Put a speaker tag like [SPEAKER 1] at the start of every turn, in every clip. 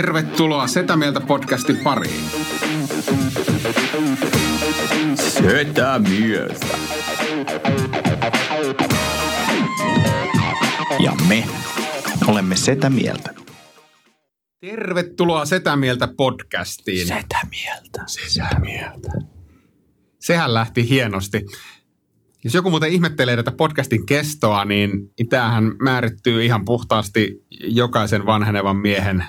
[SPEAKER 1] Tervetuloa Setä Mieltä podcastin pariin.
[SPEAKER 2] Setä mieltä. Ja me olemme Setä mieltä.
[SPEAKER 1] Tervetuloa Setä Mieltä podcastiin.
[SPEAKER 2] Setä mieltä.
[SPEAKER 1] Setä Mieltä. Sehän lähti hienosti. Jos joku muuten ihmettelee tätä podcastin kestoa, niin tämähän määrittyy ihan puhtaasti jokaisen vanhenevan miehen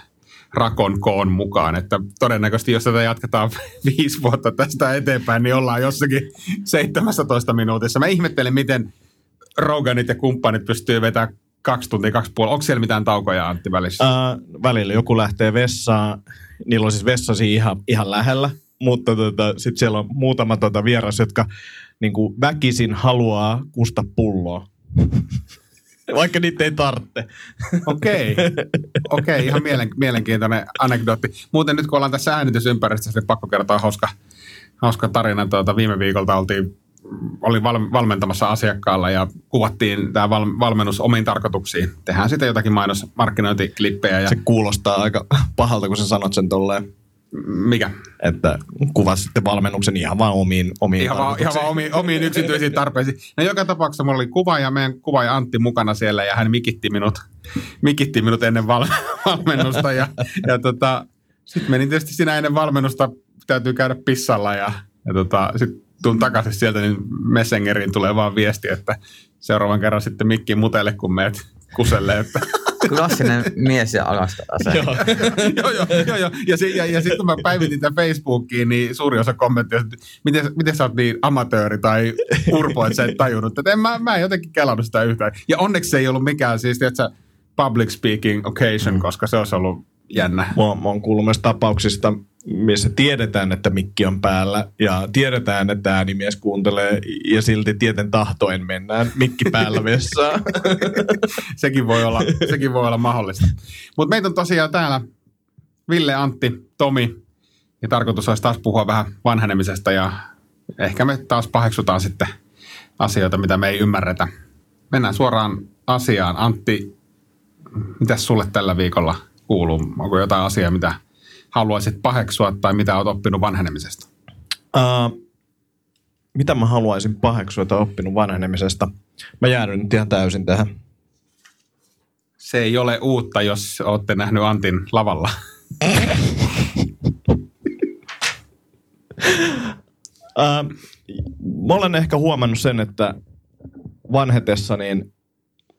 [SPEAKER 1] rakon koon mukaan. Että todennäköisesti, jos tätä jatketaan viisi vuotta tästä eteenpäin, niin ollaan jossakin 17 minuutissa. Mä ihmettelen, miten Roganit ja kumppanit pystyy vetämään kaksi tuntia, kaksi puoli. Onko siellä mitään taukoja, Antti, välissä?
[SPEAKER 3] Uh, välillä joku lähtee vessaan. Niillä on siis vessasi ihan, ihan lähellä, mutta tota, sitten siellä on muutama tota vieras, jotka niin väkisin haluaa kusta pulloa. Vaikka niitä ei tarvitse.
[SPEAKER 1] Okei, okei, ihan mielen, mielenkiintoinen anekdootti. Muuten nyt kun ollaan tässä äänitysympäristössä, niin pakko kertoa hauska, hauska tarina. Tuota, viime viikolta oltiin, olin val, valmentamassa asiakkaalla ja kuvattiin tämä val, valmennus omiin tarkoituksiin. Tehdään sitten jotakin mainosmarkkinointiklippejä. Ja...
[SPEAKER 3] Se kuulostaa aika pahalta, kun sä sanot sen tolleen.
[SPEAKER 1] Mikä?
[SPEAKER 3] Että kuvasitte valmennuksen ihan vaan omiin, omiin
[SPEAKER 1] Ihan vaan, ihan vaan omiin, omiin yksityisiin tarpeisiin. No joka tapauksessa mulla oli kuva ja meidän kuvaaja Antti mukana siellä ja hän mikitti minut, mikitti minut ennen val, valmennusta. Ja, ja tota, sitten menin tietysti siinä ennen valmennusta, täytyy käydä pissalla ja, ja tota, sitten tuun takaisin sieltä, niin Messengeriin tulee vaan viesti, että seuraavan kerran sitten mikki mutelle, kun meet kuselle, että
[SPEAKER 2] Klassinen mies ja alasta ase.
[SPEAKER 1] joo, joo, joo, joo, joo. Ja, si- ja, ja sitten kun mä päivitin tämän Facebookiin, niin suuri osa kommentteja, että miten, miten sä oot niin amatööri tai urpo, että sä et tajunnut. Että en, mä, mä en jotenkin kelannut sitä yhtään. Ja onneksi se ei ollut mikään siis, tiedätkö, public speaking occasion, koska se olisi ollut jännä.
[SPEAKER 3] Mä, mä oon kuullut myös tapauksista, missä tiedetään, että mikki on päällä ja tiedetään, että äänimies kuuntelee ja silti tieten tahtoen mennään mikki päällä vessaan.
[SPEAKER 1] sekin, voi olla, sekin voi olla mahdollista. Mutta meitä on tosiaan täällä Ville, Antti, Tomi. Ja tarkoitus olisi taas puhua vähän vanhenemisesta ja ehkä me taas paheksutaan sitten asioita, mitä me ei ymmärretä. Mennään suoraan asiaan. Antti, mitä sulle tällä viikolla kuuluu? Onko jotain asiaa, mitä haluaisit paheksua tai mitä olet oppinut vanhenemisesta?
[SPEAKER 3] Uh, mitä mä haluaisin paheksua tai oppinut vanhenemisesta? Mä jäädyn nyt ihan täysin tähän.
[SPEAKER 1] Se ei ole uutta, jos olette nähnyt Antin lavalla.
[SPEAKER 3] Uh, mä olen ehkä huomannut sen, että vanhetessa niin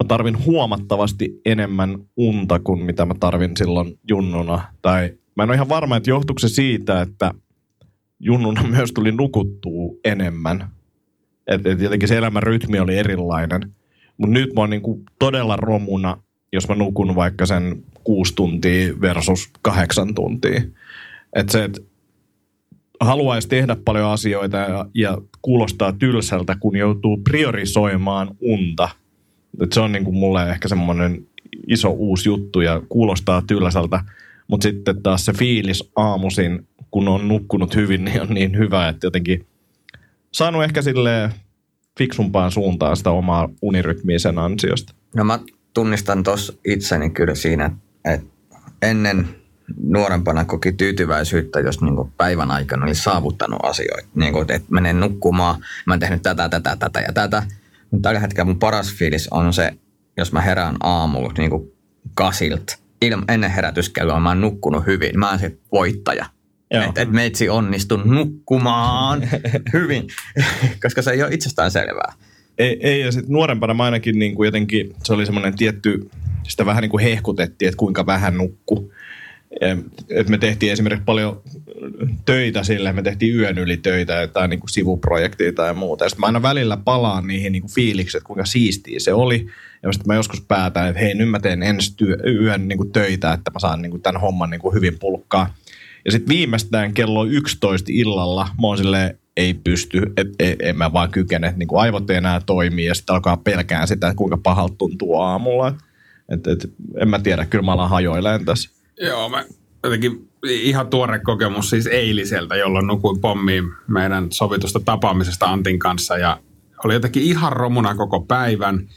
[SPEAKER 3] mä tarvin huomattavasti enemmän unta kuin mitä mä tarvin silloin junnuna. Tai mä en ole ihan varma, että johtuuko se siitä, että junnuna myös tuli nukuttua enemmän. Että et jotenkin se elämän rytmi oli erilainen. Mutta nyt mä oon niinku todella romuna, jos mä nukun vaikka sen kuusi tuntia versus kahdeksan tuntia. Että se, että haluaisi tehdä paljon asioita ja, ja kuulostaa tylsältä, kun joutuu priorisoimaan unta. Et se on niin kuin mulle ehkä semmoinen iso uusi juttu ja kuulostaa tylsältä, mutta sitten taas se fiilis aamuisin, kun on nukkunut hyvin, niin on niin hyvä, että jotenkin saanut ehkä sille fiksumpaan suuntaan sitä omaa unirytmiä sen ansiosta.
[SPEAKER 2] No mä tunnistan tuossa itseni kyllä siinä, että ennen nuorempana koki tyytyväisyyttä, jos niin päivän aikana oli saavuttanut asioita. Niin kuin, että menen nukkumaan, mä oon tehnyt tätä, tätä, tätä ja tätä. Tällä hetkellä mun paras fiilis on se, jos mä herään aamulla niin kasilta. Ilma, ennen herätyskelloa mä oon nukkunut hyvin. Mä oon se voittaja. Että et meitsi onnistun nukkumaan hyvin, koska se ei ole itsestään selvää.
[SPEAKER 3] Ei, ei ja sitten nuorempana mä ainakin niin kuin jotenkin, se oli semmoinen tietty, sitä vähän niin kuin hehkutettiin, että kuinka vähän nukku. Et me tehtiin esimerkiksi paljon töitä sille, me tehtiin yön yli töitä tai niin kuin sivuprojektia tai muuta. Sitten mä aina välillä palaan niihin niin kuin fiiliksi, että kuinka siistiä se oli. Ja sitten mä joskus päätän, että hei, nyt mä teen ensi työ, yön niin kuin töitä, että mä saan niin kuin tämän homman niin kuin hyvin pulkkaa. Ja sitten viimeistään kello 11 illalla mä oon silleen, ei pysty, et, ei, en mä vaan kykene, niin kuin aivot ei enää toimii ja sitten alkaa pelkään sitä, että kuinka pahalta tuntuu aamulla. Et, et, en mä tiedä, kyllä mä alan hajoileen tässä.
[SPEAKER 1] Joo, mä jotenkin ihan tuore kokemus siis eiliseltä, jolloin nukuin pommiin meidän sovitusta tapaamisesta Antin kanssa ja oli jotenkin ihan romuna koko päivän.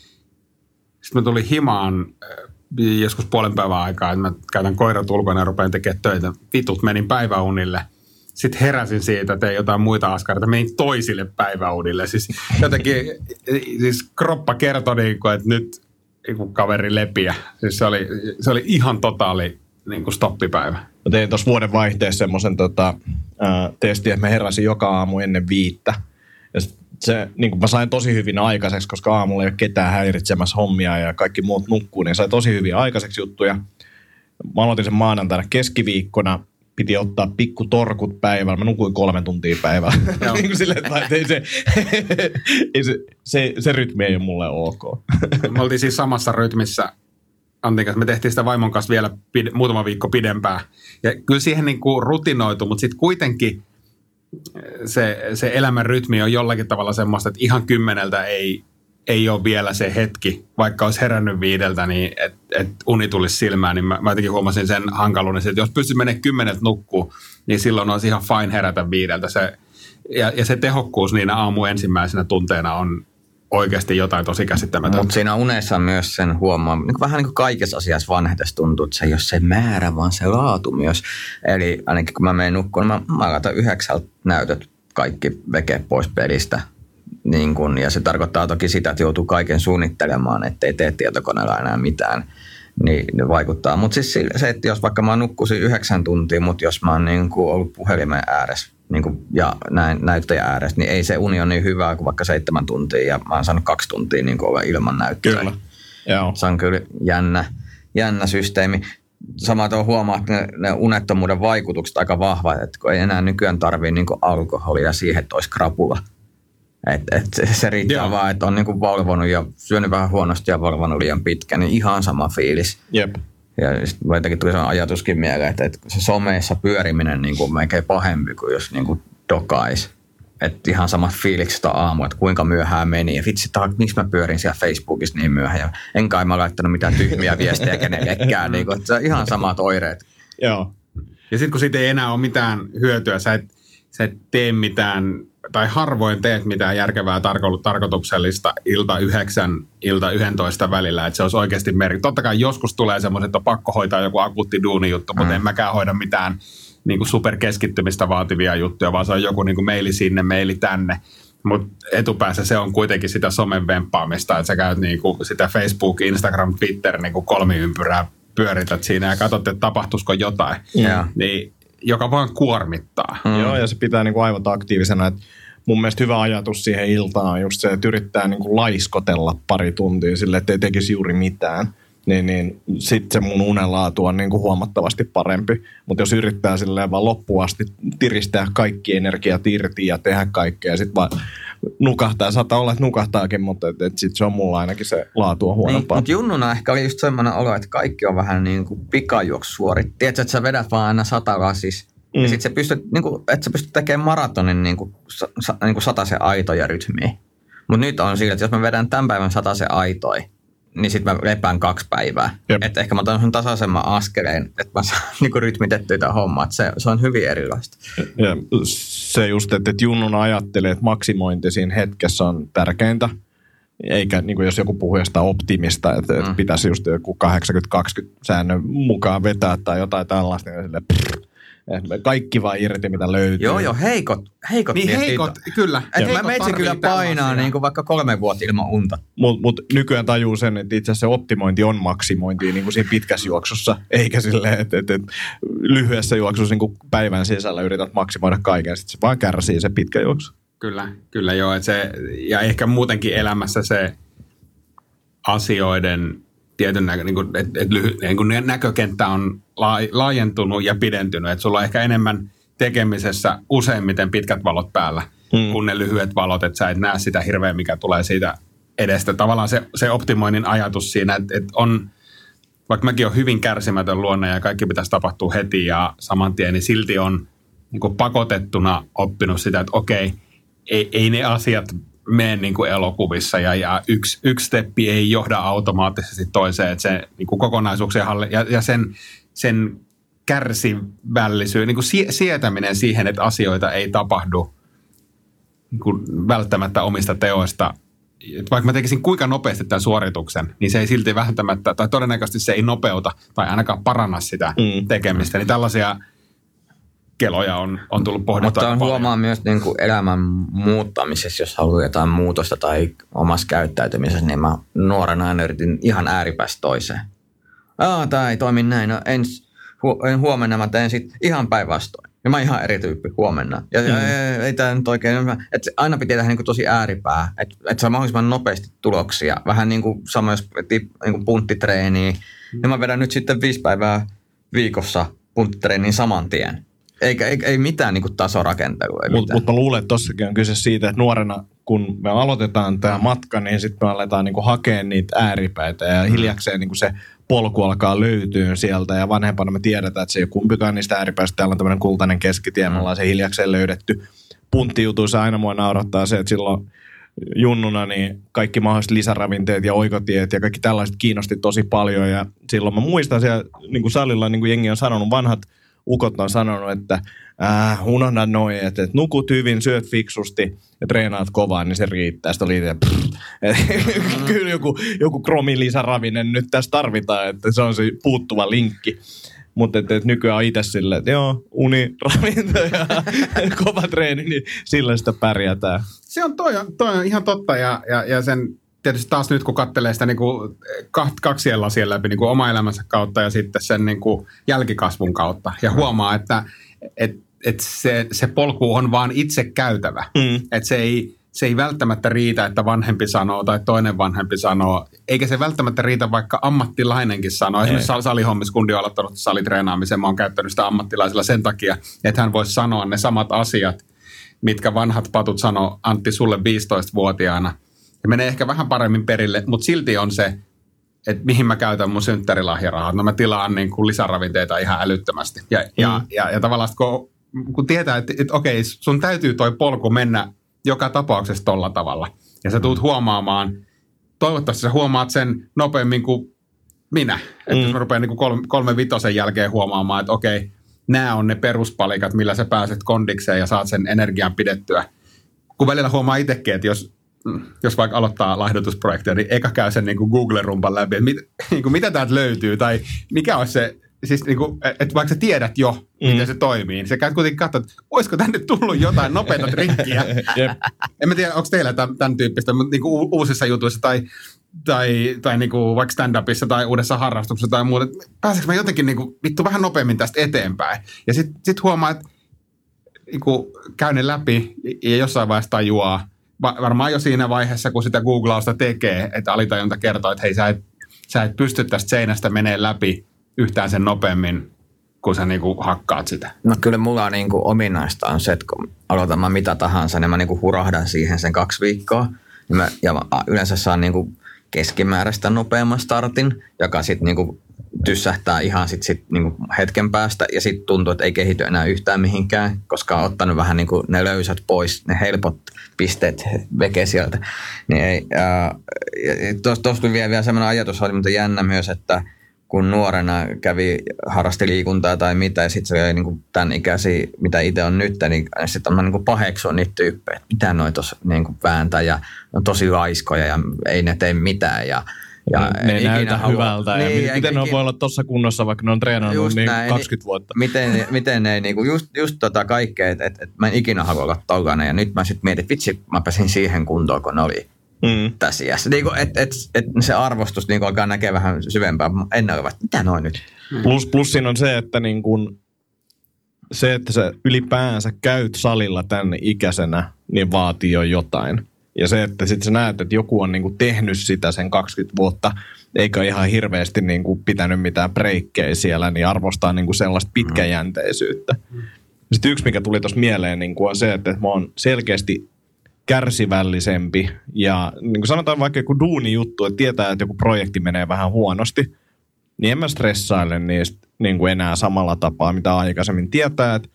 [SPEAKER 1] Sitten mä tulin himaan äh, joskus puolen päivän aikaa, että mä käytän koirat ulkona ja rupean tekemään töitä. Vitut, menin päiväunille. Sitten heräsin siitä, tein jotain muita askareita, menin toisille päiväunille. Siis jotenkin, siis kroppa kertoi, niin että nyt kaveri lepiä. Siis se oli, se oli ihan totaali niin kuin stoppipäivä.
[SPEAKER 3] Mä tein tuossa vuoden vaihteessa semmoisen tota, testin, että mä heräsin joka aamu ennen viittä. Ja se, niin kuin mä sain tosi hyvin aikaiseksi, koska aamulla ei ole ketään häiritsemässä hommia ja kaikki muut nukkuu, niin sain tosi hyvin aikaiseksi juttuja. Mä aloitin sen maanantaina keskiviikkona, piti ottaa pikku torkut päivällä. Mä nukuin kolme tuntia päivällä. niin kuin silleen, että ei se, ei se, se, se, rytmi ei ole mulle ok.
[SPEAKER 1] me oltiin siis samassa rytmissä Antin me tehtiin sitä vaimon kanssa vielä pide, muutama viikko pidempään. Ja kyllä siihen niin kuin rutinoitu, mutta sitten kuitenkin se, se elämän rytmi on jollakin tavalla semmoista, että ihan kymmeneltä ei, ei ole vielä se hetki, vaikka olisi herännyt viideltä, niin että et uni tulisi silmään, niin mä, mä jotenkin huomasin sen hankaluuden, että jos pystyisi menemään kymmeneltä nukkuu, niin silloin olisi ihan fine herätä viideltä. Se, ja, ja se tehokkuus niinä aamu ensimmäisenä tunteena on, oikeasti jotain tosi käsittämätöntä.
[SPEAKER 2] Mutta siinä unessa myös sen huomaa, niin vähän niin kuin kaikessa asiassa vanhetessa tuntuu, että se ei ole se määrä, vaan se laatu myös. Eli ainakin kun mä menen nukkuun, niin mä, mä laitan yhdeksältä näytöt kaikki veke pois pelistä. Niin kun, ja se tarkoittaa toki sitä, että joutuu kaiken suunnittelemaan, ettei tee tietokoneella enää mitään. Niin ne vaikuttaa. Mutta siis se, että jos vaikka mä nukkusin yhdeksän tuntia, mutta jos mä oon niin ollut puhelimen ääressä niin kuin, ja näin, näyttäjän ääressä, niin ei se uni ole niin hyvää kuin vaikka seitsemän tuntia ja mä oon saanut kaksi tuntia niin kuin ilman näyttöä.
[SPEAKER 3] Kyllä. Joo.
[SPEAKER 2] Se on kyllä jännä, jännä systeemi. Samoin on huomaa, että ne, ne unettomuuden vaikutukset aika vahvat, että kun ei enää nykyään tarvii niin alkoholia siihen, että olisi krapula. Et, et se, se riittää Joo. vaan, että on niin kuin valvonut ja syönyt vähän huonosti ja valvonut liian pitkä, niin ihan sama fiilis.
[SPEAKER 3] Jep.
[SPEAKER 2] Ja sitten jotenkin tuli sellainen ajatuskin mieleen, että, että se someissa pyöriminen niin kuin melkein pahempi kuin jos niin kuin dokais. Että ihan samat fiilikset aamu, että kuinka myöhään meni. Ja vitsi, tää, miksi mä pyörin siellä Facebookissa niin myöhään. Ja en kai mä laittanut mitään tyhmiä viestejä kenellekään. niin kuin, että ihan samat oireet.
[SPEAKER 1] Joo. Ja sitten kun siitä ei enää ole mitään hyötyä, sä et, sä et tee mitään tai harvoin teet mitään järkevää tarko- tarkoituksellista ilta yhdeksän, ilta yhdentoista välillä, että se olisi oikeasti meri. Totta kai joskus tulee semmoiset, että on pakko hoitaa joku akuutti juttu, mm. mutta en mäkään hoida mitään niin kuin superkeskittymistä vaativia juttuja, vaan se on joku niin kuin meili sinne, meili tänne. Mutta etupäässä se on kuitenkin sitä somen vemppaamista, että sä käyt niin kuin sitä Facebook, Instagram, Twitter niin kuin kolmiympyrää pyörität siinä ja katsot, että tapahtuisiko jotain.
[SPEAKER 2] Yeah.
[SPEAKER 1] Niin joka vaan kuormittaa.
[SPEAKER 3] Mm. Joo, ja se pitää niin kuin aivot aktiivisena. Että mun mielestä hyvä ajatus siihen iltaan on just se, että yrittää niin kuin laiskotella pari tuntia sille, että ei tekisi juuri mitään. Niin, niin sitten se mun unenlaatu on niin kuin huomattavasti parempi. Mutta jos yrittää silleen vaan loppuun asti tiristää kaikki energiat irti ja tehdä kaikkea ja sitten vaan nukahtaa. Saattaa olla, että nukahtaakin, mutta et, et sit se on mulla ainakin se laatu on huonompaa.
[SPEAKER 2] Niin, mutta junnuna ehkä oli just semmoinen olo, että kaikki on vähän niin kuin pikajuoksuori. Tiedätkö, että sä vedät vaan aina sata lasis. Mm. Ja sit sä pystyt, niin kuin, että sä pystyt tekemään maratonin niin kuin, sa, niin kuin sataisen aitoja rytmiä. Mutta nyt on sillä, että jos mä vedän tämän päivän sataisen aitoi, niin sitten mä lepään kaksi päivää. Että ehkä mä otan sen tasaisemman askeleen, että mä saan niinku rytmitettyä tämän homman. Se, se on hyvin erilaista.
[SPEAKER 3] Ja se just, että, että Junnun ajattelee, että maksimointi siinä hetkessä on tärkeintä. Eikä niin kuin jos joku puhuu jostain optimista, että, mm. että pitäisi just joku 80-20 säännön mukaan vetää tai jotain tällaista, niin sille, pff, kaikki vaan irti, mitä löytyy.
[SPEAKER 2] Joo, joo, heikot, heikot
[SPEAKER 1] Niin heikot, kyllä.
[SPEAKER 2] Et mä meitsi kyllä painaa niin kuin vaikka kolme vuotta ilman unta.
[SPEAKER 3] Mutta mut nykyään tajuu sen, että itse asiassa se optimointi on maksimointi niin kuin siinä pitkässä juoksussa, eikä silleen, että et, et, lyhyessä juoksussa niin kuin päivän sisällä yrität maksimoida kaiken, sitten se vaan kärsii se pitkä juoksu.
[SPEAKER 1] Kyllä, kyllä joo. Et se, ja ehkä muutenkin elämässä se asioiden tietyn näkö, niin kuin, että, että lyhy, niin kuin näkökenttä on laajentunut ja pidentynyt. Että sulla on ehkä enemmän tekemisessä useimmiten pitkät valot päällä hmm. kuin ne lyhyet valot, että sä et näe sitä hirveä, mikä tulee siitä edestä. Tavallaan se, se optimoinnin ajatus siinä, että, että on, vaikka mäkin on hyvin kärsimätön luonne ja kaikki pitäisi tapahtua heti ja saman tien, niin silti on niin pakotettuna oppinut sitä, että okei, ei, ei ne asiat mene niin kuin elokuvissa ja, ja yksi, yksi steppi ei johda automaattisesti toiseen, että se niin kuin kokonaisuuksien halle, ja, ja sen, sen kärsivällisyys, niin kuin sietäminen siihen, että asioita ei tapahdu niin kuin välttämättä omista teoista vaikka mä tekisin kuinka nopeasti tämän suorituksen, niin se ei silti välttämättä, tai todennäköisesti se ei nopeuta tai ainakaan paranna sitä mm. tekemistä. Niin tällaisia keloja on, on tullut pohdittua.
[SPEAKER 2] Mutta on huomaa myös niin kuin elämän muuttamisessa, jos haluaa jotain muutosta tai omassa käyttäytymisessä, niin mä nuorena aina yritin ihan ääripäistä toiseen. Aa, tämä ei toimi näin. No, ens, hu, en huomenna mä teen sitten ihan päinvastoin. Ja mä oon ihan eri tyyppi huomenna. Ja, mm. ja, ei tämä nyt oikein, että aina pitää tehdä niin kuin tosi ääripää, että et saa mahdollisimman nopeasti tuloksia. Vähän niin kuin sama, jos niin kuin punttitreeniä. Mm. Ja mä vedän nyt sitten viisi päivää viikossa punttitreeniin saman tien. Eikä, ei, ei mitään niin kuin tasorakentelua.
[SPEAKER 3] Mutta mut mä luulen, että tossakin on kyse siitä, että nuorena kun me aloitetaan tämä matka, niin sitten me aletaan niin hakea niitä ääripäitä ja mm. hiljakseen niin se polku alkaa löytyä sieltä ja vanhempana me tiedetään, että se ei ole kumpikaan niistä ääripäistä. Täällä on tämmöinen kultainen keskitie, me ollaan se hiljakseen löydetty. Punttijutuissa aina mua naurattaa se, että silloin junnuna niin kaikki mahdolliset lisäravinteet ja oikotiet ja kaikki tällaiset kiinnosti tosi paljon. Ja silloin mä muistan siellä niin kuin salilla, niin kuin jengi on sanonut, vanhat ukot on sanonut, että äh, unohda noin, että, että nukut hyvin, syöt fiksusti ja treenaat kovaa, niin se riittää. Sitten oli, mm. kyllä joku, joku kromilisäravinen nyt tässä tarvitaan, että se on se puuttuva linkki. Mutta et, et nykyään on itse silleen, että joo, uni, ravinto ja kova treeni, niin sillä sitä pärjätään.
[SPEAKER 1] Se on, toi, toi on ihan totta ja, ja, ja sen tietysti taas nyt kun katselee sitä niin kuin kaksien lasien läpi niin kuin oma elämänsä kautta ja sitten sen niin kuin jälkikasvun kautta ja huomaa, että et, et se, se polku on vaan itse käytävä. Mm. Että se ei, se ei välttämättä riitä, että vanhempi sanoo tai toinen vanhempi sanoo. Eikä se välttämättä riitä, vaikka ammattilainenkin sanoo. Ei. Esimerkiksi salihommissa, kundi on aloittanut salitreenaamisen, mä oon käyttänyt sitä ammattilaisilla sen takia, että hän voisi sanoa ne samat asiat, mitkä vanhat patut sanoo Antti sulle 15-vuotiaana. Ja menee ehkä vähän paremmin perille, mutta silti on se, että mihin mä käytän mun synttärilahjarahat. No mä tilaan niin kuin lisäravinteita ihan älyttömästi. Ja, mm. ja, ja, ja tavallaan kun, kun tietää, että, että okei, sun täytyy toi polku mennä joka tapauksessa tolla tavalla. Ja sä tuut huomaamaan, toivottavasti sä huomaat sen nopeammin kuin minä. Että mm. jos mä rupean niin kuin kolme, kolme vitosen jälkeen huomaamaan, että okei, nämä on ne peruspalikat, millä sä pääset kondikseen ja saat sen energian pidettyä. Kun välillä huomaa itsekin, että jos jos vaikka aloittaa laihdutusprojektia, niin eka käy sen niin kuin Google-rumpan läpi, että mit, niin kuin mitä täältä löytyy tai mikä olisi se, siis niin kuin, että vaikka sä tiedät jo, mm. miten se toimii, niin sä käyt kuitenkin katsoa, että olisiko tänne tullut jotain nopeita trikkiä. En mä tiedä, onko teillä tämän, tämän tyyppistä, mutta niin kuin uusissa jutuissa tai, tai, tai niin kuin vaikka stand-upissa tai uudessa harrastuksessa tai muuta, pääseekö mä jotenkin niin kuin, vittu vähän nopeammin tästä eteenpäin. Ja sitten sit huomaa, että niin kuin, käy ne läpi ja jossain vaiheessa tajuaa, varmaan jo siinä vaiheessa, kun sitä googlausta tekee, että alitajunta kertoo, että hei, sä et, sä et pysty tästä seinästä menee läpi yhtään sen nopeammin, kun sä niinku hakkaat sitä.
[SPEAKER 2] No kyllä mulla on niinku ominaista on se, että kun aloitan mä mitä tahansa, niin mä niinku hurahdan siihen sen kaksi viikkoa. Niin mä, ja mä yleensä saan niinku keskimääräistä nopeamman startin, joka sitten niinku tyssähtää ihan sit, sit niinku hetken päästä ja sitten tuntuu, että ei kehity enää yhtään mihinkään, koska on ottanut vähän niinku ne löysät pois, ne helpot pisteet veke sieltä. Niin ei, tuossa tuli vielä, vielä sellainen ajatus, oli mutta jännä myös, että kun nuorena kävi, harrasti liikuntaa tai mitä, ja sitten se oli niin tämän ikäisiä, mitä itse on nyt, niin sitten on niin paheksua niitä tyyppejä, että mitä noita niin vääntää, ja on tosi laiskoja, ja ei ne tee mitään, ja
[SPEAKER 3] ja ne, ne näytä halua. hyvältä. Niin, ja miten ne voi olla tuossa kunnossa, vaikka ne on treenannut niin näin, 20 niin, vuotta?
[SPEAKER 2] Miten, miten ne, niinku, just, just tota kaikkea, että et, et mä en ikinä halua olla tokana. Ja nyt mä sitten mietin, että vitsi, mä pääsin siihen kuntoon, kun ne oli mm. tässä iässä. Niinku, et, et, et, se arvostus niinku alkaa näkeä vähän syvempää. Ennen olivat, mitä noin nyt?
[SPEAKER 3] Mm. Plus, plus siinä on se, että niin kun, se, että sä ylipäänsä käyt salilla tänne ikäisenä, niin vaatii jo jotain. Ja se, että sitten sä näet, että joku on niinku tehnyt sitä sen 20 vuotta, eikä ihan hirveästi niinku pitänyt mitään breikkejä siellä, niin arvostaa niinku sellaista pitkäjänteisyyttä. Mm. Sitten yksi, mikä tuli tuossa mieleen, niinku on se, että mä oon selkeästi kärsivällisempi. Ja niin kuin sanotaan vaikka joku duuni juttu, että tietää, että joku projekti menee vähän huonosti, niin en mä stressaile niistä niin kuin enää samalla tapaa, mitä aikaisemmin tietää, että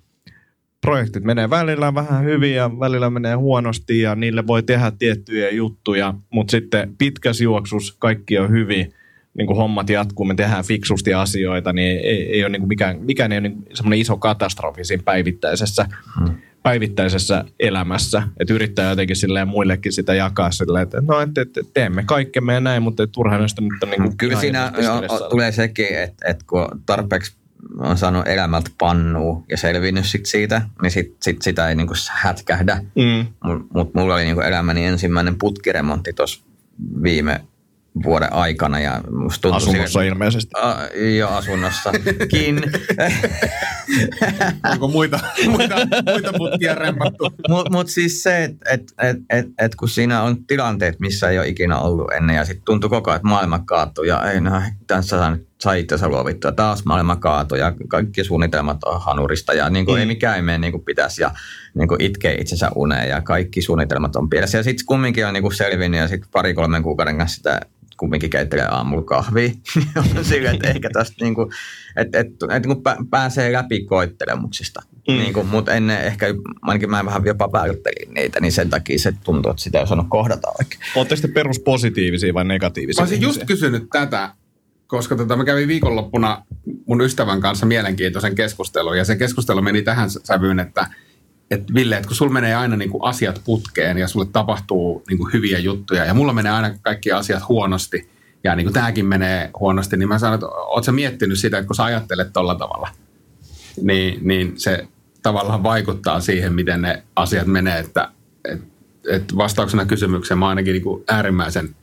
[SPEAKER 3] projektit menee välillä vähän hyvin ja välillä menee huonosti ja niille voi tehdä tiettyjä juttuja, mutta sitten pitkässä juoksussa kaikki on hyvin, niin kuin hommat jatkuu, me tehdään fiksusti asioita, niin ei, ei ole niin kuin mikään, mikään ei ole niin semmoinen iso katastrofi siinä päivittäisessä hmm. päivittäisessä elämässä, että yrittää jotenkin silleen muillekin sitä jakaa silleen, että no, että, että teemme kaikkemme ja näin, mutta turhaan sitä nyt on niin kuin
[SPEAKER 2] Kyllä siinä jo, tulee sekin, että, että kun tarpeeksi on saanut elämältä pannua ja selvinnyt sit siitä, niin sit, sit sitä ei niinku hätkähdä. Mm. Mutta mut mulla oli niinku elämäni ensimmäinen putkiremontti tuossa viime vuoden aikana. Ja
[SPEAKER 3] musta tuntui asunnossa sille, ilmeisesti.
[SPEAKER 2] Uh, joo, asunnossakin.
[SPEAKER 1] Onko muita, muita, muita putkia rempattu?
[SPEAKER 2] Mutta mut siis se, että et, et, et, et kun siinä on tilanteet, missä ei ole ikinä ollut ennen ja sitten tuntuu koko ajan, että maailma kaatuu ja ei no, tässä nyt sai itsensä luovittua. Taas maailma kaatuu ja kaikki suunnitelmat on hanurista ja niin kuin mm. ei mikään ei mene niin kuin pitäisi ja niin kuin itkee itsensä uneen ja kaikki suunnitelmat on pielessä. Ja sitten kumminkin on niin kuin selvinnyt ja sitten pari-kolmen kuukauden kanssa sitä kumminkin keittelee aamulla kahvia. Sillä, että ehkä tästä niin kuin, että, että, että niin kuin pääsee läpi koittelemuksista. Mm. Niin kuin, mutta ennen ehkä, ainakin mä vähän jopa välttelin niitä, niin sen takia se tuntuu, että sitä ei osannut kohdata oikein.
[SPEAKER 3] Oletteko sitten peruspositiivisia vai negatiivisia?
[SPEAKER 1] Mä olisin just kysynyt tätä, koska tota, mä kävin viikonloppuna mun ystävän kanssa mielenkiintoisen keskustelun, ja se keskustelu meni tähän sävyyn, että – että Ville, että kun sulla menee aina niin kuin asiat putkeen ja sulle tapahtuu niin kuin hyviä juttuja ja mulla menee aina kaikki asiat huonosti ja niin kuin tämäkin menee huonosti, niin mä sanon, että oot sä miettinyt sitä, että kun sä ajattelet tolla tavalla, niin, niin se tavallaan vaikuttaa siihen, miten ne asiat menee, että et, et vastauksena kysymykseen mä ainakin niin kuin äärimmäisen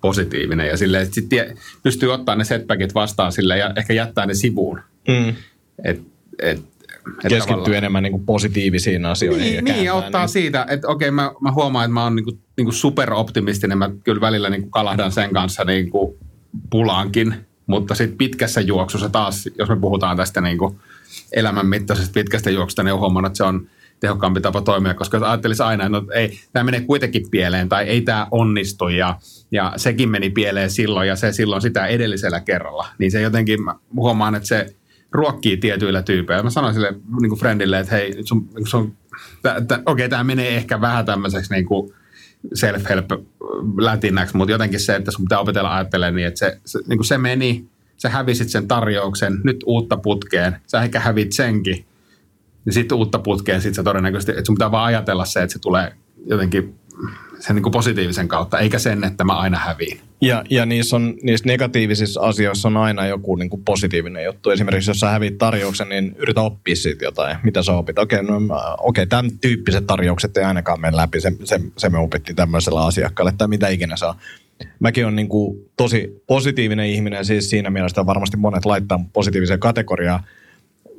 [SPEAKER 1] positiivinen ja silleen, että sit pystyy ottaa ne setbackit vastaan sille ja ehkä jättää ne sivuun. Mm. Et, et,
[SPEAKER 3] Keskittyy enemmän niin kuin positiivisiin asioihin.
[SPEAKER 1] Niin, ja, niin, ja ottaa niin. siitä, että okei, mä, mä huomaan, että mä oon niin kuin, niin kuin superoptimistinen. Mä kyllä välillä niin kuin kalahdan sen kanssa niin kuin pulaankin, mutta sitten pitkässä juoksussa taas, jos me puhutaan tästä niin kuin elämänmittaisesta pitkästä juoksusta, niin on huomannut, että se on tehokkaampi tapa toimia, koska jos ajattelisi aina, että no, ei, tämä menee kuitenkin pieleen tai ei tämä onnistu ja, ja sekin meni pieleen silloin ja se silloin sitä edellisellä kerralla, niin se jotenkin, mä huomaan, että se ruokkii tietyillä tyypeillä. Mä sanoin sille niin friendille, että hei, sun, sun, okei, okay, tämä menee ehkä vähän tämmöiseksi niin kuin self-help lätinäksi, mutta jotenkin se, että sun pitää opetella ajattelemaan niin, että se, se, niin kuin se meni, sä hävisit sen tarjouksen, nyt uutta putkeen, sä ehkä hävit senkin, niin sitten uutta putkeen, sitten sä todennäköisesti, että sun pitää vaan ajatella se, että se tulee jotenkin sen niin kuin positiivisen kautta, eikä sen, että mä aina häviin.
[SPEAKER 3] Ja, ja niissä, on, niissä negatiivisissa asioissa on aina joku niin kuin positiivinen juttu. Esimerkiksi jos sä hävit tarjouksen, niin yritä oppia siitä jotain. Mitä sä opit? Okei, no, okay, tämän tyyppiset tarjoukset ei ainakaan mene läpi. Se, se, se me opittiin tämmöisellä asiakkaalle tai mitä ikinä saa. Mäkin on niin kuin tosi positiivinen ihminen, siis siinä mielessä varmasti monet laittaa positiiviseen kategoriaan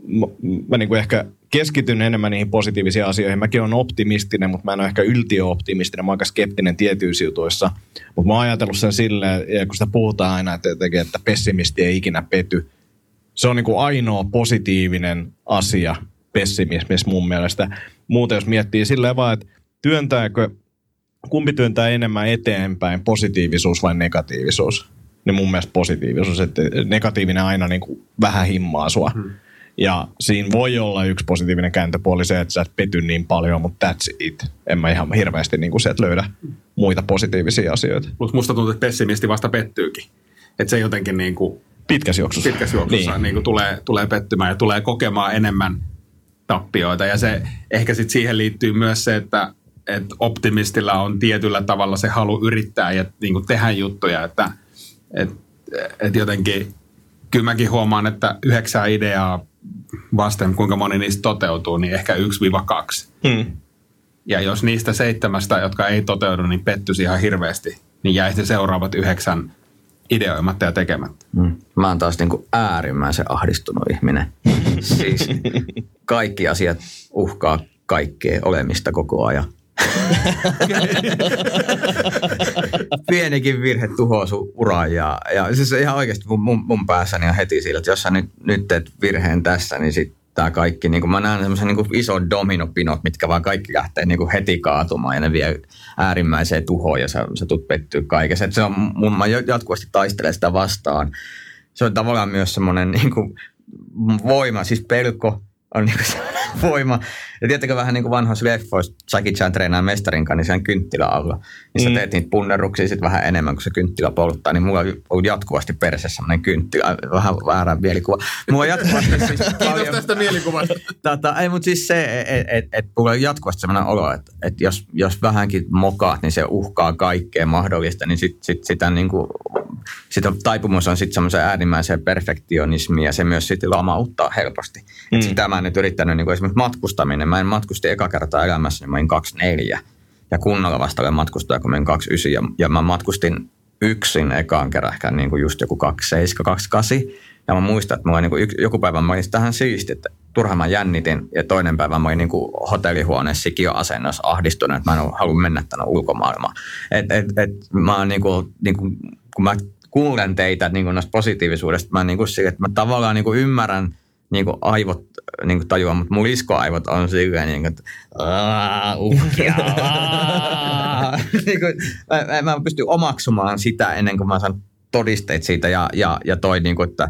[SPEAKER 3] mä, mä niin kuin ehkä keskityn enemmän niihin positiivisiin asioihin. Mäkin olen optimistinen, mutta mä en ole ehkä yltiöoptimistinen. Mä oon aika skeptinen tietyissä jutuissa. Mutta mä oon ajatellut sen silleen, kun sitä puhutaan aina, että, että pessimisti ei ikinä pety. Se on niin kuin ainoa positiivinen asia pessimismissä mun mielestä. Muuten jos miettii silleen vaan, että työntääkö, kumpi työntää enemmän eteenpäin, positiivisuus vai negatiivisuus? Niin mun mielestä positiivisuus, että negatiivinen aina niin kuin vähän himmaa sua. Hmm ja siinä voi olla yksi positiivinen kääntöpuoli se, että sä et pety niin paljon, mutta that's it. En mä ihan hirveästi niin kuin sieltä löydä muita positiivisia asioita.
[SPEAKER 1] Mutta musta tuntuu, että pessimisti vasta pettyykin. Että se jotenkin niin kuin
[SPEAKER 3] pitkässä juoksussa,
[SPEAKER 1] pitkässä juoksussa niin. Niin kuin tulee, tulee pettymään ja tulee kokemaan enemmän tappioita. Ja se ehkä sitten siihen liittyy myös se, että, että optimistilla on tietyllä tavalla se halu yrittää ja niin kuin tehdä juttuja, että että että jotenkin kyllä mäkin huomaan, että yhdeksää ideaa vasten, kuinka moni niistä toteutuu, niin ehkä 1-2. Hmm. Ja jos niistä seitsemästä, jotka ei toteudu, niin pettyisi ihan hirveästi, niin jäi se seuraavat yhdeksän ideoimatta ja tekemättä. Hmm.
[SPEAKER 2] Mä oon taas niin kuin äärimmäisen ahdistunut ihminen. siis kaikki asiat uhkaa kaikkea olemista koko ajan. Pienikin virhe tuhoaa sun uran ja, ja siis ihan oikeasti mun, mun, mun päässäni on heti sillä, että jos sä nyt, nyt teet virheen tässä, niin sitten tämä kaikki, niin kuin mä näen semmoisen niin ison dominopinot, mitkä vaan kaikki lähtee niin kuin heti kaatumaan ja ne vie äärimmäiseen tuhoon ja sä, sä tulet pettyä kaikessa. Et se on, mun, mä jatkuvasti taistelen sitä vastaan. Se on tavallaan myös semmoinen niin kuin voima, siis pelko, on niinku sellainen voima. Ja tiedättekö vähän niin kuin vanhoissa leffoissa, Jackie Chan treenaa mestarin kanssa, niin sen kynttilä alla. Niin sä
[SPEAKER 3] Mm.
[SPEAKER 2] teet niitä punnerruksia sit vähän enemmän, kun se kynttilä polttaa. Niin mulla on jatkuvasti perässä semmoinen kynttilä, vähän väärä mielikuva. Mulla on jatkuvasti siis
[SPEAKER 1] Kiitos
[SPEAKER 2] paljon,
[SPEAKER 1] tästä mielikuvasta.
[SPEAKER 2] Tota, ei, mutta siis se, että et, et, mulla on jatkuvasti sellainen olo, että et jos, jos vähänkin mokaat, niin se uhkaa kaikkea mahdollista, niin sit, sit, sitä niinku, sit on, taipumus on sitten semmoisen äärimmäiseen perfektionismiin ja se myös sitten lamauttaa helposti. Mm. Et sitä mä nyt yrittänyt niinku esimerkiksi matkustaminen. Mä en matkusti eka kertaa elämässä, niin mä olin 24 ja kunnolla vasta olen matkustaja, kun mä olin 29 ja, ja mä matkustin yksin ekaan kerran ehkä niin kuin just joku 27, 28. Ja mä muistan, että mulla niin kuin joku päivä mä olin tähän siisti, että turhaan mä jännitin. Ja toinen päivä mä olin niin kuin hotellihuoneessa sikioasennossa ahdistunut, että mä en halua mennä tänne ulkomaailmaan. Et, et, et, mä oon niin kuin, niin kuin, kun mä kuulen teitä niin kuin noista positiivisuudesta, mä, niin kuin, että mä tavallaan niin kuin ymmärrän niin kuin aivot niin kuin tajuaa, mutta mun liskoaivot on silleen, niin kuin, että "Aa, uhkia, aa." niin kuin, mä, mä, pystyn omaksumaan sitä ennen kuin mä saan todisteet siitä ja, ja, ja toi, niin kuin, että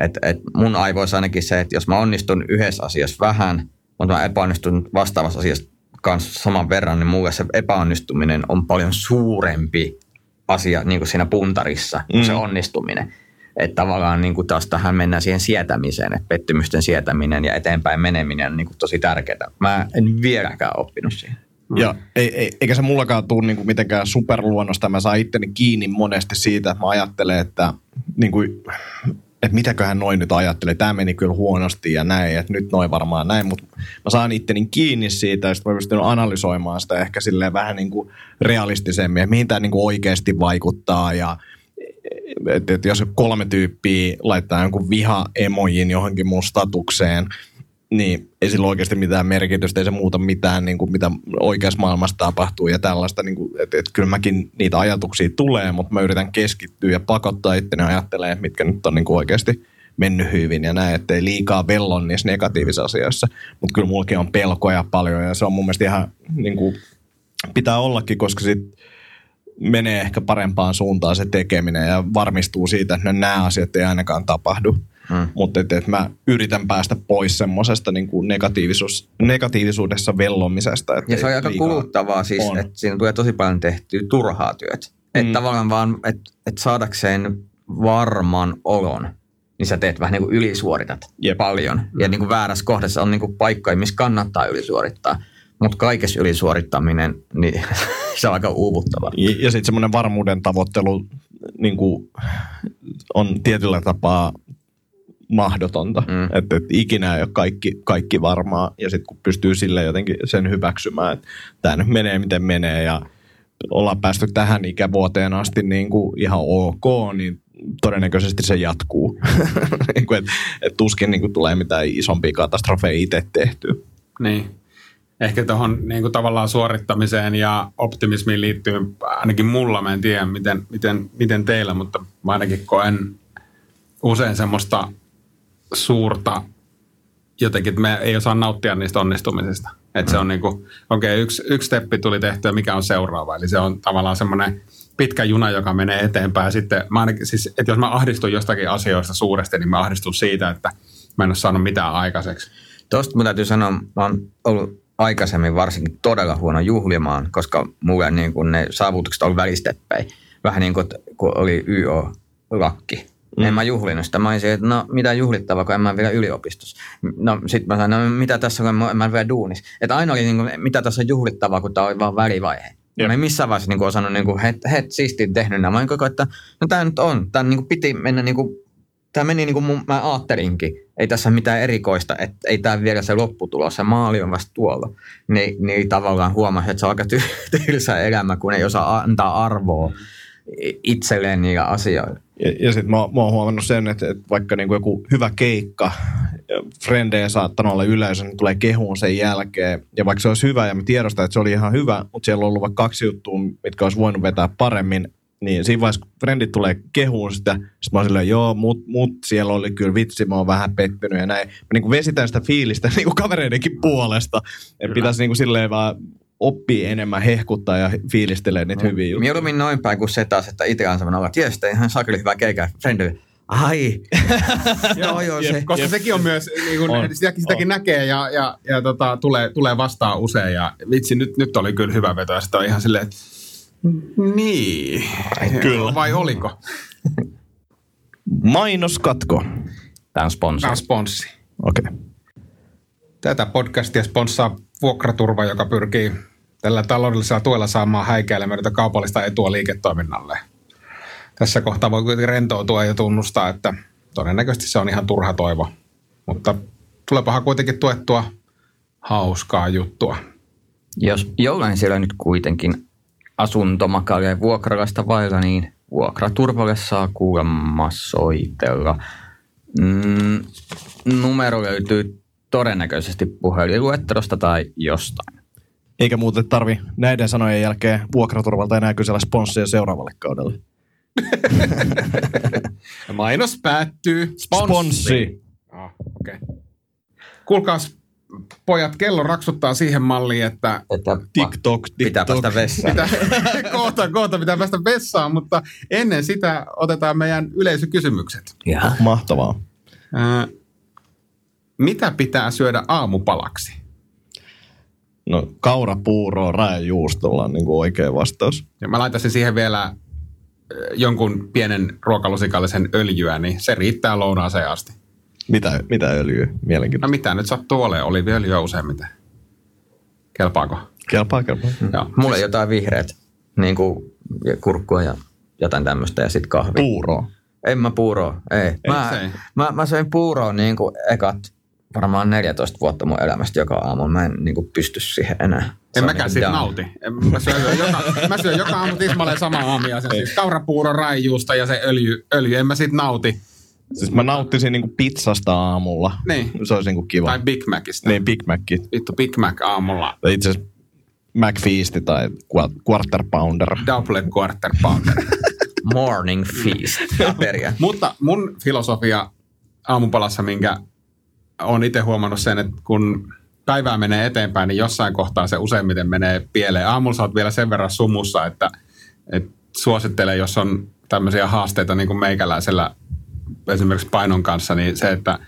[SPEAKER 2] et, et mun aivoissa ainakin se, että jos mä onnistun yhdessä asiassa vähän, mutta mä epäonnistun vastaavassa asiassa kanssa saman verran, niin mulle se epäonnistuminen on paljon suurempi asia niin kuin siinä puntarissa kuin
[SPEAKER 3] Mm.
[SPEAKER 2] se onnistuminen. Että tavallaan niin kuin taas tähän mennään siihen sietämiseen, että pettymysten sietäminen ja eteenpäin meneminen on niin kuin tosi tärkeää. Mä en vieläkään oppinut siihen.
[SPEAKER 3] Ja ei, ei, eikä se mullakaan tule niinku mitenkään superluonnosta. Mä saan itteni kiinni monesti siitä, että mä ajattelen, että, niinku, että mitäköhän noin nyt ajattelee. Tämä meni kyllä huonosti ja näin, että nyt noin varmaan näin. Mutta mä saan itteni kiinni siitä ja sitten mä pystyn analysoimaan sitä ehkä silleen vähän niinku realistisemmin, että mihin tämä niinku oikeasti vaikuttaa ja että et jos kolme tyyppiä laittaa jonkun viha-emojin johonkin mun statukseen, niin ei sillä oikeasti mitään merkitystä, ei se muuta mitään, niin kuin mitä oikeassa maailmassa tapahtuu ja tällaista. Niin kuin, että, että kyllä mäkin niitä ajatuksia tulee, mutta mä yritän keskittyä ja pakottaa itteni ajattelemaan, mitkä nyt on niin kuin oikeasti mennyt hyvin ja näin, ettei liikaa vellon niissä negatiivisissa asioissa. Mutta kyllä mullakin on pelkoja paljon ja se on mun mielestä ihan niin kuin, pitää ollakin, koska sit menee ehkä parempaan suuntaan se tekeminen ja varmistuu siitä, että nämä asiat ei ainakaan tapahdu.
[SPEAKER 2] Hmm.
[SPEAKER 3] Mutta et, et mä yritän päästä pois semmoisesta niin negatiivisuus, negatiivisuudessa vellomisesta.
[SPEAKER 2] Ja se on aika kuluttavaa siis,
[SPEAKER 3] on.
[SPEAKER 2] että siinä tulee tosi paljon tehtyä turhaa työtä.
[SPEAKER 3] Mm.
[SPEAKER 2] Että tavallaan vaan, että et saadakseen varman olon, niin sä teet vähän niin kuin ylisuoritat
[SPEAKER 3] Jep.
[SPEAKER 2] paljon. Ja niin kuin väärässä kohdassa on niin kuin paikkoja, missä kannattaa ylisuorittaa. Mutta kaikessa ylisuorittaminen, niin se on aika uuvuttavaa.
[SPEAKER 3] Ja, ja sitten semmoinen varmuuden tavoittelu niin kuin, on tietyllä tapaa mahdotonta.
[SPEAKER 2] Mm.
[SPEAKER 3] Mm. Että et ikinä ei ole kaikki, kaikki varmaa. Ja sitten kun pystyy sille jotenkin sen hyväksymään, että tämä nyt menee miten menee ja ollaan päästy tähän ikävuoteen asti niin kuin ihan ok, niin todennäköisesti se jatkuu. niin kuin, et, et tuskin niin kuin tulee mitään isompia katastrofeja itse tehtyä.
[SPEAKER 1] Niin. Ehkä tuohon niin tavallaan suorittamiseen ja optimismiin liittyy ainakin mulla, mä en tiedä miten, miten, miten teillä, mutta mä ainakin koen usein semmoista suurta jotenkin, että me ei osaa nauttia niistä onnistumisista. Että se on niin kuin, okei, okay, yksi, yksi steppi tuli tehtyä, mikä on seuraava. Eli se on tavallaan semmoinen pitkä juna, joka menee eteenpäin. Sitten mä ainakin, siis, että jos mä ahdistun jostakin asioista suuresti, niin mä ahdistun siitä, että mä en ole saanut mitään aikaiseksi.
[SPEAKER 2] Tuosta mun täytyy sanoa, mä oon ollut aikaisemmin varsinkin todella huono juhlimaan, koska mulle niin kuin ne saavutukset on välisteppejä. Vähän niin kuin, kun oli YO-lakki. Mm. En mä juhlinut sitä. Mä olisin, että no mitä juhlittavaa, kun en mä vielä yliopistossa. No sit mä sanoin, no mitä tässä on, en mä vielä duunis. Että aina oli niin kuin, mitä tässä on juhlittavaa, kun tää oli vaan välivaihe.
[SPEAKER 3] Jep.
[SPEAKER 2] Mä en missään vaiheessa niin kuin osannut, niin kuin, het, het siistiä tehnyt nämä. Mä olin koko että no tää nyt on. Tää niin kuin piti mennä niin kuin, tämä meni niin kuin mun, mä ajattelinkin. Ei tässä ole mitään erikoista, että ei tämä vielä se lopputulos, se maali on vasta tuolla. Niin, niin tavallaan huomasi, että se on aika ty- tylsä elämä, kun ei osaa antaa arvoa itselleen niillä asioilla.
[SPEAKER 3] Ja, ja sitten mä, mä oon huomannut sen, että, että vaikka niinku joku hyvä keikka, frendejä saattanut olla yleisö, niin tulee kehuun sen jälkeen. Ja vaikka se olisi hyvä ja mä tiedostan, että se oli ihan hyvä, mutta siellä on ollut vaikka kaksi juttua, mitkä olisi voinut vetää paremmin, niin siinä vaiheessa, kun frendit tulee kehuun sitä, sitten mä oon silleen, joo, mut, mut siellä oli kyllä vitsi, mä oon vähän pettynyt ja näin. Mä niin vesitän sitä fiilistä niin kuin kavereidenkin puolesta. Että pitäisi niin kuin silleen vaan oppia enemmän hehkuttaa ja fiilistelee niitä hyviä juttuja.
[SPEAKER 2] Mieluummin noin päin kuin se taas, että itse on semmoinen olla, että jes, ihan sakeli hyvä keikä, frendille. Ai. joo, joo, se.
[SPEAKER 1] Koska
[SPEAKER 3] Jep.
[SPEAKER 1] sekin on myös, niin kuin,
[SPEAKER 3] On.
[SPEAKER 1] sitäkin, sitäkin näkee ja, ja, ja tota, tulee, tulee vastaan usein. Ja vitsi, nyt, nyt oli kyllä hyvä veto. Ja sitten on ihan silleen, että niin.
[SPEAKER 3] Kyllä.
[SPEAKER 1] Vai oliko?
[SPEAKER 3] Mainoskatko.
[SPEAKER 2] Tämä on sponsori.
[SPEAKER 1] Tämä on sponssi.
[SPEAKER 3] Okei. Okay.
[SPEAKER 1] Tätä podcastia sponssaa Vuokraturva, joka pyrkii tällä taloudellisella tuella saamaan häikäilemätöntä kaupallista etua liiketoiminnalle. Tässä kohtaa voi kuitenkin rentoutua ja tunnustaa, että todennäköisesti se on ihan turha toivo. Mutta tulepahan kuitenkin tuettua hauskaa juttua.
[SPEAKER 2] Jos jollain siellä nyt kuitenkin asuntomakaalia vuokralaista vailla, niin vuokraturvalle saa kuulemma soitella. Mm, numero löytyy todennäköisesti puhelinluettelosta tai jostain.
[SPEAKER 3] Eikä muuten tarvi näiden sanojen jälkeen vuokraturvalta enää kysellä sponssia seuraavalle kaudelle.
[SPEAKER 1] Mainos päättyy.
[SPEAKER 3] Sponssi.
[SPEAKER 1] Ah, okay. Kuulkaas, pojat, kello raksuttaa siihen malliin, että
[SPEAKER 2] Että
[SPEAKER 3] TikTok,
[SPEAKER 2] pitää
[SPEAKER 3] TikTok.
[SPEAKER 2] päästä vessaan.
[SPEAKER 1] pitää, kohta, kohta pitää päästä vessaan, mutta ennen sitä otetaan meidän yleisökysymykset.
[SPEAKER 2] Jaha.
[SPEAKER 3] Mahtavaa.
[SPEAKER 1] Ää, mitä pitää syödä aamupalaksi?
[SPEAKER 3] No kaurapuuroa raejuustolla on niin kuin oikea vastaus.
[SPEAKER 1] Ja mä laitaisin siihen vielä äh, jonkun pienen ruokalusikallisen öljyä, niin se riittää lounaaseen asti.
[SPEAKER 3] Mitä, mitä öljyä?
[SPEAKER 1] No
[SPEAKER 3] Mielenkiintoista.
[SPEAKER 1] mitä nyt sattuu olemaan? Oliiviöljyä useimmiten. Kelpaako?
[SPEAKER 3] Kelpaa, kelpaa.
[SPEAKER 1] Joo.
[SPEAKER 2] Mulla on jotain vihreät, niin kuin kurkkua ja jotain tämmöistä ja sitten kahvi.
[SPEAKER 3] Puuroa.
[SPEAKER 2] En mä puuroa, ei. Mä,
[SPEAKER 1] ei?
[SPEAKER 2] mä, mä söin puuroa niin kuin ekat varmaan 14 vuotta mun elämästä joka aamu. Mä en niin kuin pysty siihen enää. Se
[SPEAKER 1] En mäkään
[SPEAKER 2] niin
[SPEAKER 1] siitä
[SPEAKER 2] down.
[SPEAKER 1] nauti. En, mä, syön joka, mä syön joka aamu tismalleen sama aamiaisen. Siis kaurapuuro, raijuusta ja se öljy. öljy. En mä siitä nauti.
[SPEAKER 3] Siis mä nauttisin niin kuin pizzasta aamulla.
[SPEAKER 1] Niin.
[SPEAKER 3] Se olisi niin kuin kiva.
[SPEAKER 1] Tai Big Macista.
[SPEAKER 3] Niin, Big Mac.
[SPEAKER 1] Vittu Big Mac aamulla.
[SPEAKER 3] Tai itse asiassa McFeast tai Qu- Quarter Pounder.
[SPEAKER 1] Double quarter pounder.
[SPEAKER 2] Morning feast.
[SPEAKER 1] Mutta mun filosofia aamupalassa, minkä on itse huomannut sen, että kun päivää menee eteenpäin, niin jossain kohtaa se useimmiten menee pieleen. Aamulla sä oot vielä sen verran sumussa, että, että suosittelen, jos on tämmöisiä haasteita niin kuin meikäläisellä esimerkiksi painon kanssa, niin se, että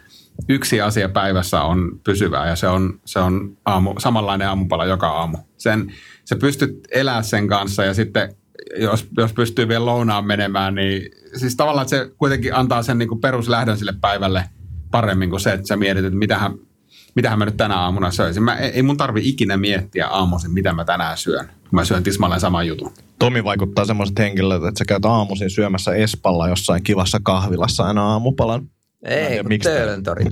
[SPEAKER 1] yksi asia päivässä on pysyvää ja se on, se on aamu, samanlainen aamupala joka aamu. Sen, sä pystyt elää sen kanssa ja sitten jos, jos pystyy vielä lounaan menemään, niin siis tavallaan se kuitenkin antaa sen niin kuin peruslähdön sille päivälle paremmin kuin se, että sä mietit, että mitähän, mitähän mä nyt tänä aamuna söisin. Mä, ei mun tarvi ikinä miettiä aamuisin, mitä mä tänään syön. kun Mä syön tismalleen saman jutun.
[SPEAKER 3] Tomi vaikuttaa semmoiset henkilöt, että sä käyt aamuisin syömässä Espalla jossain kivassa kahvilassa aina aamupalan.
[SPEAKER 2] Ei, kun
[SPEAKER 3] miksi
[SPEAKER 2] Töölöntori.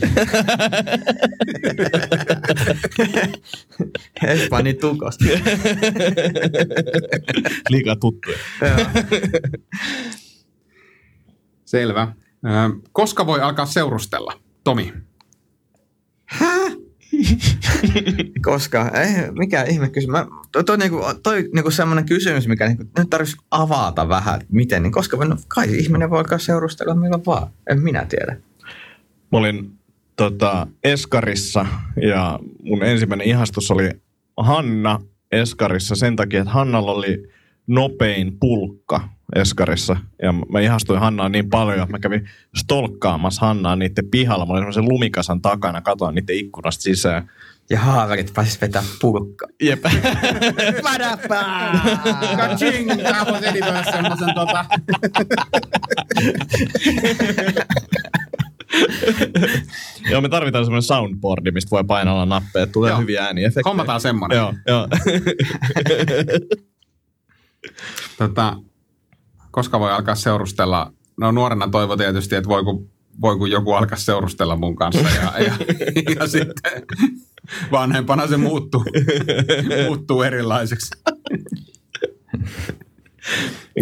[SPEAKER 2] Espani tukosta.
[SPEAKER 3] Liikaa tuttuja.
[SPEAKER 1] Selvä. Koska voi alkaa seurustella? Tomi.
[SPEAKER 2] Koska, ei, mikä ihme kysymys. Mä, toi, toi, niinku, toi niinku semmoinen kysymys, mikä niinku, nyt tarvitsisi avata vähän, miten, niin koska no, kai ihminen voi seurustella milloin vaan. En minä tiedä.
[SPEAKER 3] Mä olin tota, Eskarissa ja mun ensimmäinen ihastus oli Hanna Eskarissa sen takia, että Hannalla oli nopein pulkka Eskarissa. Ja mä ihastuin Hannaan niin paljon, että mä kävin stolkkaamassa Hannaa niiden pihalla. Mä olin semmoisen lumikasan takana, katoin niiden ikkunasta sisään.
[SPEAKER 2] Ja haaverit pääsis vetää pulkka.
[SPEAKER 3] Jep.
[SPEAKER 1] Padapää! Kaching! Voisi editoida semmoisen tota...
[SPEAKER 3] Joo, me tarvitaan semmoinen soundboardi, mistä voi painella nappeja, että tulee
[SPEAKER 1] Joo.
[SPEAKER 3] hyviä ääniefektejä.
[SPEAKER 1] Hommataan semmonen.
[SPEAKER 3] Joo, joo.
[SPEAKER 1] Tota, koska voi alkaa seurustella? No nuorena toivo tietysti, että voi kun, voi kun joku alkaa seurustella mun kanssa. Ja, ja, ja sitten vanhempana se muuttuu, muuttuu erilaiseksi.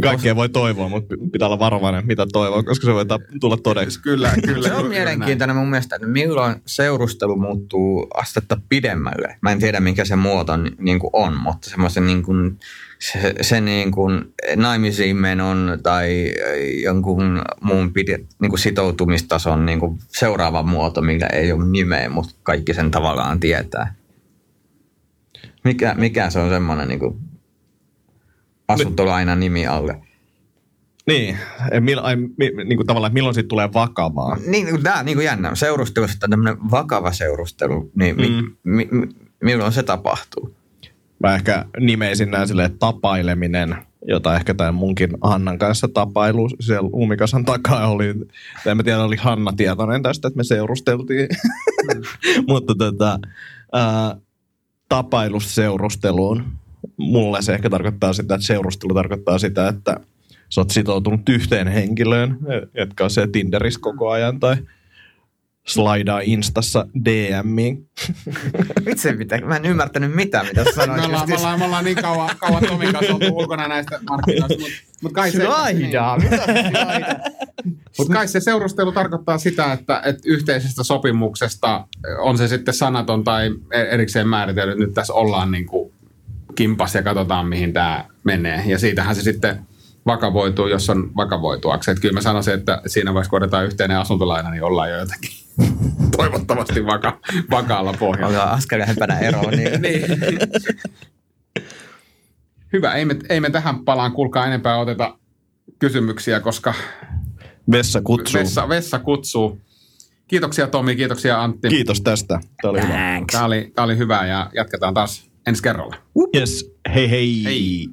[SPEAKER 3] Kaikkea voi toivoa, mutta pitää olla varovainen, mitä toivoo, koska se voi tulla todeksi.
[SPEAKER 1] Kyllä, kyllä.
[SPEAKER 2] Se on mielenkiintoinen mun mielestä, että milloin seurustelu muuttuu astetta pidemmälle. Mä en tiedä, mikä se muoto ni- niin kuin on, mutta semmoisen niin kuin, se, se niin kuin naimisiin menon tai jonkun muun pide, niin kuin sitoutumistason niin kuin seuraava muoto, millä ei ole nimeä, mutta kaikki sen tavallaan tietää. Mikä, mikä se on semmoinen niin kuin asuttolaina nimi alle?
[SPEAKER 3] Niin, mil, ai, mi, niin kuin tavallaan, että milloin siitä tulee vakavaa.
[SPEAKER 2] Niin, tämä on niin kuin jännä. Seurustelusta tämmöinen vakava seurustelu, niin mi,
[SPEAKER 3] Mm.
[SPEAKER 2] mi, mi, milloin se tapahtuu?
[SPEAKER 3] Mä ehkä nimeisin näin silleen tapaileminen, jota ehkä tämän munkin Hannan kanssa tapailu siellä Uumikasan takaa oli. En mä tiedä, oli Hanna tietoinen tästä, että me seurusteltiin. Mutta tota, ää, tapailu seurusteluun. Mulle se ehkä tarkoittaa sitä, että seurustelu tarkoittaa sitä, että sä oot sitoutunut yhteen henkilöön, jotka on se Tinderissä koko ajan tai slaidaa Instassa DMiin.
[SPEAKER 2] Vitsi, mitä? Mä en ymmärtänyt mitään, mitä sä sanoit.
[SPEAKER 1] Me ollaan, me ollaan, me ollaan niin kauan, kauan Tomin kanssa oltu ulkona näistä markkinoista, mutta mut kai, se,
[SPEAKER 2] Slaidaa? Mitä se slaidaa?
[SPEAKER 1] mut kai se seurustelu tarkoittaa sitä, että, että yhteisestä sopimuksesta, on se sitten sanaton tai erikseen määritellyt, nyt tässä ollaan niin kuin kimpas ja katsotaan mihin tämä menee. Ja siitähän se sitten vakavoituu, jos on vakavoituaksi. Että kyllä mä sanoisin, että siinä vaiheessa, kun otetaan yhteinen asuntolaina, niin ollaan jo jotenkin toivottavasti vaka, vakaalla pohjalla.
[SPEAKER 2] Ollaan askel lähempänä eroa. Niin.
[SPEAKER 1] niin. Hyvä, ei me, ei me tähän palaan kuulkaa enempää oteta kysymyksiä, koska
[SPEAKER 3] Vessa kutsuu.
[SPEAKER 1] vessa, vessa kutsuu. Kiitoksia Tomi, kiitoksia Antti.
[SPEAKER 3] Kiitos tästä. Tämä oli hyvä.
[SPEAKER 1] Tämä oli, tämä oli hyvä ja jatketaan taas ensi kerralla.
[SPEAKER 3] Yes. Hei hei.
[SPEAKER 1] Hei.